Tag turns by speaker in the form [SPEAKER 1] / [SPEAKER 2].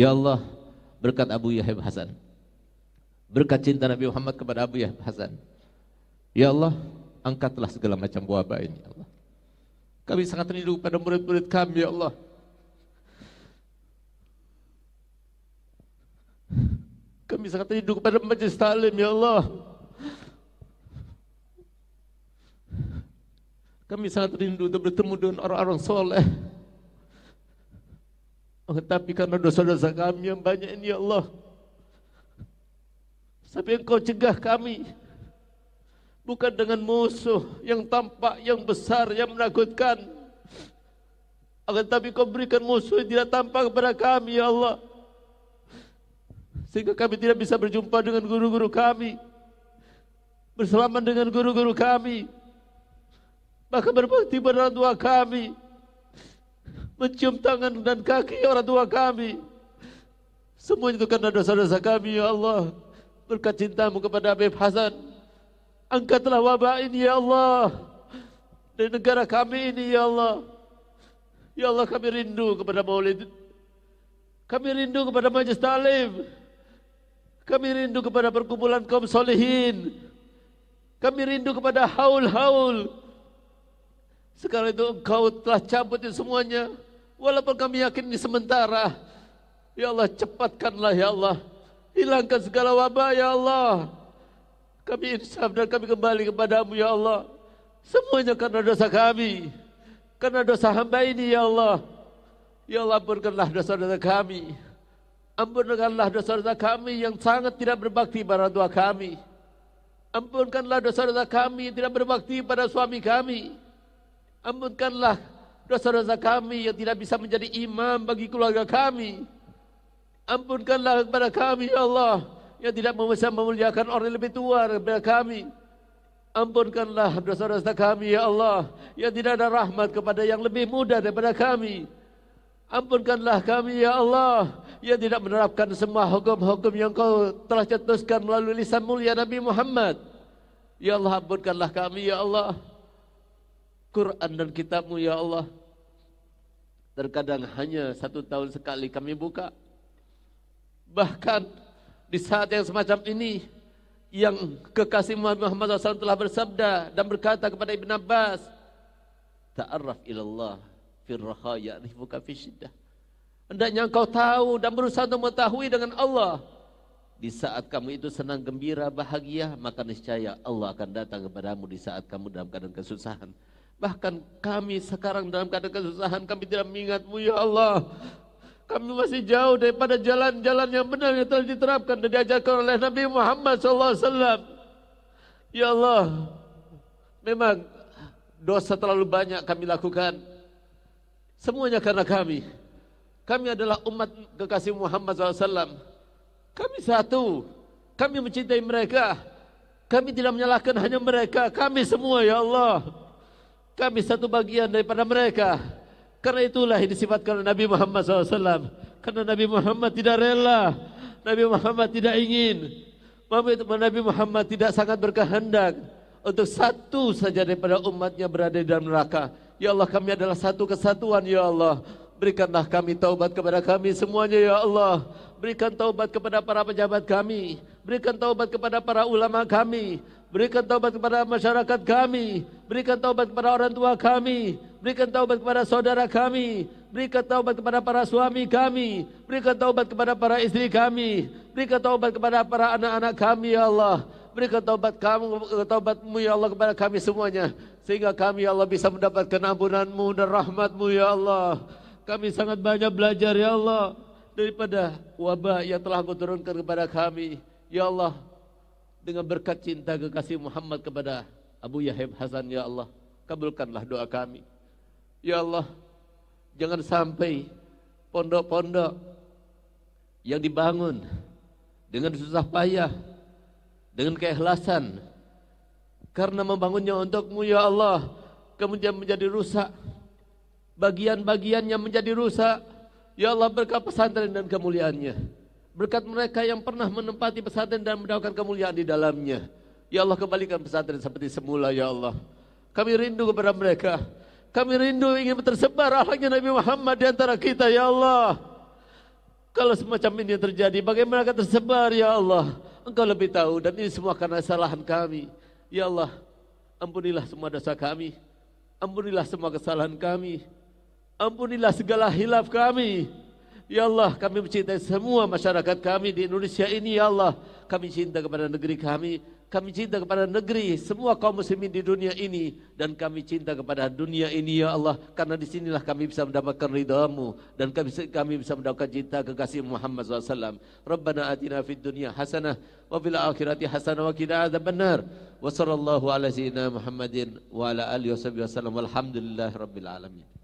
[SPEAKER 1] Ya Allah, berkat Abu Yahya Hasan. Berkat cinta Nabi Muhammad kepada Abu Yahya Hasan. Ya Allah, angkatlah segala macam wabah ini, ya Allah. Kami sangat rindu pada murid-murid kami, ya Allah. Kami sangat rindu kepada majlis talim, ya Allah. Kami sangat rindu untuk bertemu dengan orang-orang soleh. Oh, tapi karena dosa-dosa kami yang banyak ini, ya Allah. Sampai engkau cegah kami bukan dengan musuh yang tampak, yang besar, yang menakutkan. Akan tapi kau berikan musuh yang tidak tampak kepada kami, Ya Allah. Sehingga kami tidak bisa berjumpa dengan guru-guru kami. Bersalaman dengan guru-guru kami. Maka berbakti pada orang tua kami. Mencium tangan dan kaki orang tua kami. Semua itu karena dosa-dosa kami, Ya Allah. Berkat cintamu kepada Habib Hasan. Angkatlah wabah ini ya Allah. Di negara kami ini ya Allah. Ya Allah kami rindu kepada maulid. Kami rindu kepada majlis talim. Kami rindu kepada perkumpulan kaum solehin Kami rindu kepada haul-haul. Sekarang itu engkau telah cabut semuanya Walaupun kami yakin ini sementara Ya Allah cepatkanlah ya Allah Hilangkan segala wabah ya Allah kami insaf dan kami kembali kepadamu ya Allah. Semuanya karena dosa kami. Karena dosa hamba ini ya Allah. Ya Allah ampunkanlah dosa-dosa kami. Ampunkanlah dosa-dosa kami yang sangat tidak berbakti pada tua kami. Ampunkanlah dosa-dosa kami yang tidak berbakti pada suami kami. Ampunkanlah dosa-dosa kami yang tidak bisa menjadi imam bagi keluarga kami. Ampunkanlah kepada kami ya Allah yang tidak bisa memuliakan orang yang lebih tua daripada kami. Ampunkanlah dosa-dosa kami ya Allah yang tidak ada rahmat kepada yang lebih muda daripada kami. Ampunkanlah kami ya Allah yang tidak menerapkan semua hukum-hukum yang kau telah cetuskan melalui lisan mulia Nabi Muhammad. Ya Allah ampunkanlah kami ya Allah. Quran dan kitabmu ya Allah. Terkadang hanya satu tahun sekali kami buka. Bahkan di saat yang semacam ini yang kekasih Muhammad SAW telah bersabda dan berkata kepada Ibn Abbas ta'arraf ilallah fir raha ya'rifuka fi syiddah. Hendaknya engkau tahu dan berusaha untuk mengetahui dengan Allah. Di saat kamu itu senang gembira bahagia maka niscaya Allah akan datang kepadamu di saat kamu dalam keadaan kesusahan bahkan kami sekarang dalam keadaan kesusahan kami tidak mengingatmu ya Allah kami masih jauh daripada jalan-jalan yang benar yang telah diterapkan dan diajarkan oleh Nabi Muhammad SAW. Ya Allah, memang dosa terlalu banyak kami lakukan. Semuanya karena kami. Kami adalah umat kekasih Muhammad SAW. Kami satu. Kami mencintai mereka. Kami tidak menyalahkan hanya mereka. Kami semua ya Allah. Kami satu bagian daripada mereka. Karena itulah yang disifatkan oleh Nabi Muhammad SAW. Karena Nabi Muhammad tidak rela. Nabi Muhammad tidak ingin. Nabi Muhammad tidak sangat berkehendak. Untuk satu saja daripada umatnya berada di dalam neraka. Ya Allah kami adalah satu kesatuan ya Allah. Berikanlah kami taubat kepada kami semuanya ya Allah. Berikan taubat kepada para pejabat kami. Berikan taubat kepada para ulama kami. Berikan taubat kepada masyarakat kami. Berikan taubat kepada orang tua kami. Berikan taubat kepada saudara kami. Berikan taubat kepada para suami kami. Berikan taubat kepada para istri kami. Berikan taubat kepada para anak-anak kami ya Allah. Berikan taubat kamu, taubatmu ya Allah kepada kami semuanya. Sehingga kami ya Allah bisa mendapatkan ampunanmu dan rahmatmu ya Allah. Kami sangat banyak belajar ya Allah daripada wabah yang telah kau turunkan kepada kami. Ya Allah, dengan berkat cinta kekasih Muhammad kepada Abu Yahib Hasan, Ya Allah, kabulkanlah doa kami. Ya Allah, jangan sampai pondok-pondok yang dibangun dengan susah payah, dengan keikhlasan, karena membangunnya untukmu, Ya Allah, kemudian menjadi rusak, bagian-bagiannya menjadi rusak, Ya Allah berkat pesantren dan kemuliaannya. Berkat mereka yang pernah menempati pesantren dan mendapatkan kemuliaan di dalamnya. Ya Allah kembalikan pesantren seperti semula ya Allah. Kami rindu kepada mereka. Kami rindu ingin tersebar ahlaknya Nabi Muhammad di antara kita ya Allah. Kalau semacam ini terjadi, bagaimana akan tersebar ya Allah? Engkau lebih tahu dan ini semua karena kesalahan kami. Ya Allah, ampunilah semua dosa kami. Ampunilah semua kesalahan kami. Ampunilah segala hilaf kami. Ya Allah, kami mencintai semua masyarakat kami di Indonesia ini, Ya Allah. Kami cinta kepada negeri kami, kami cinta kepada negeri semua kaum muslimin di dunia ini dan kami cinta kepada dunia ini ya Allah karena di sinilah kami bisa mendapatkan ridhamu dan kami kami bisa mendapatkan cinta kekasih Muhammad SAW. Rabbana atina fid dunya hasanah wa fil akhirati hasanah wa qina adzabannar. Wa sallallahu ala sayyidina Muhammadin wa ala alihi wasallam walhamdulillahi rabbil alamin.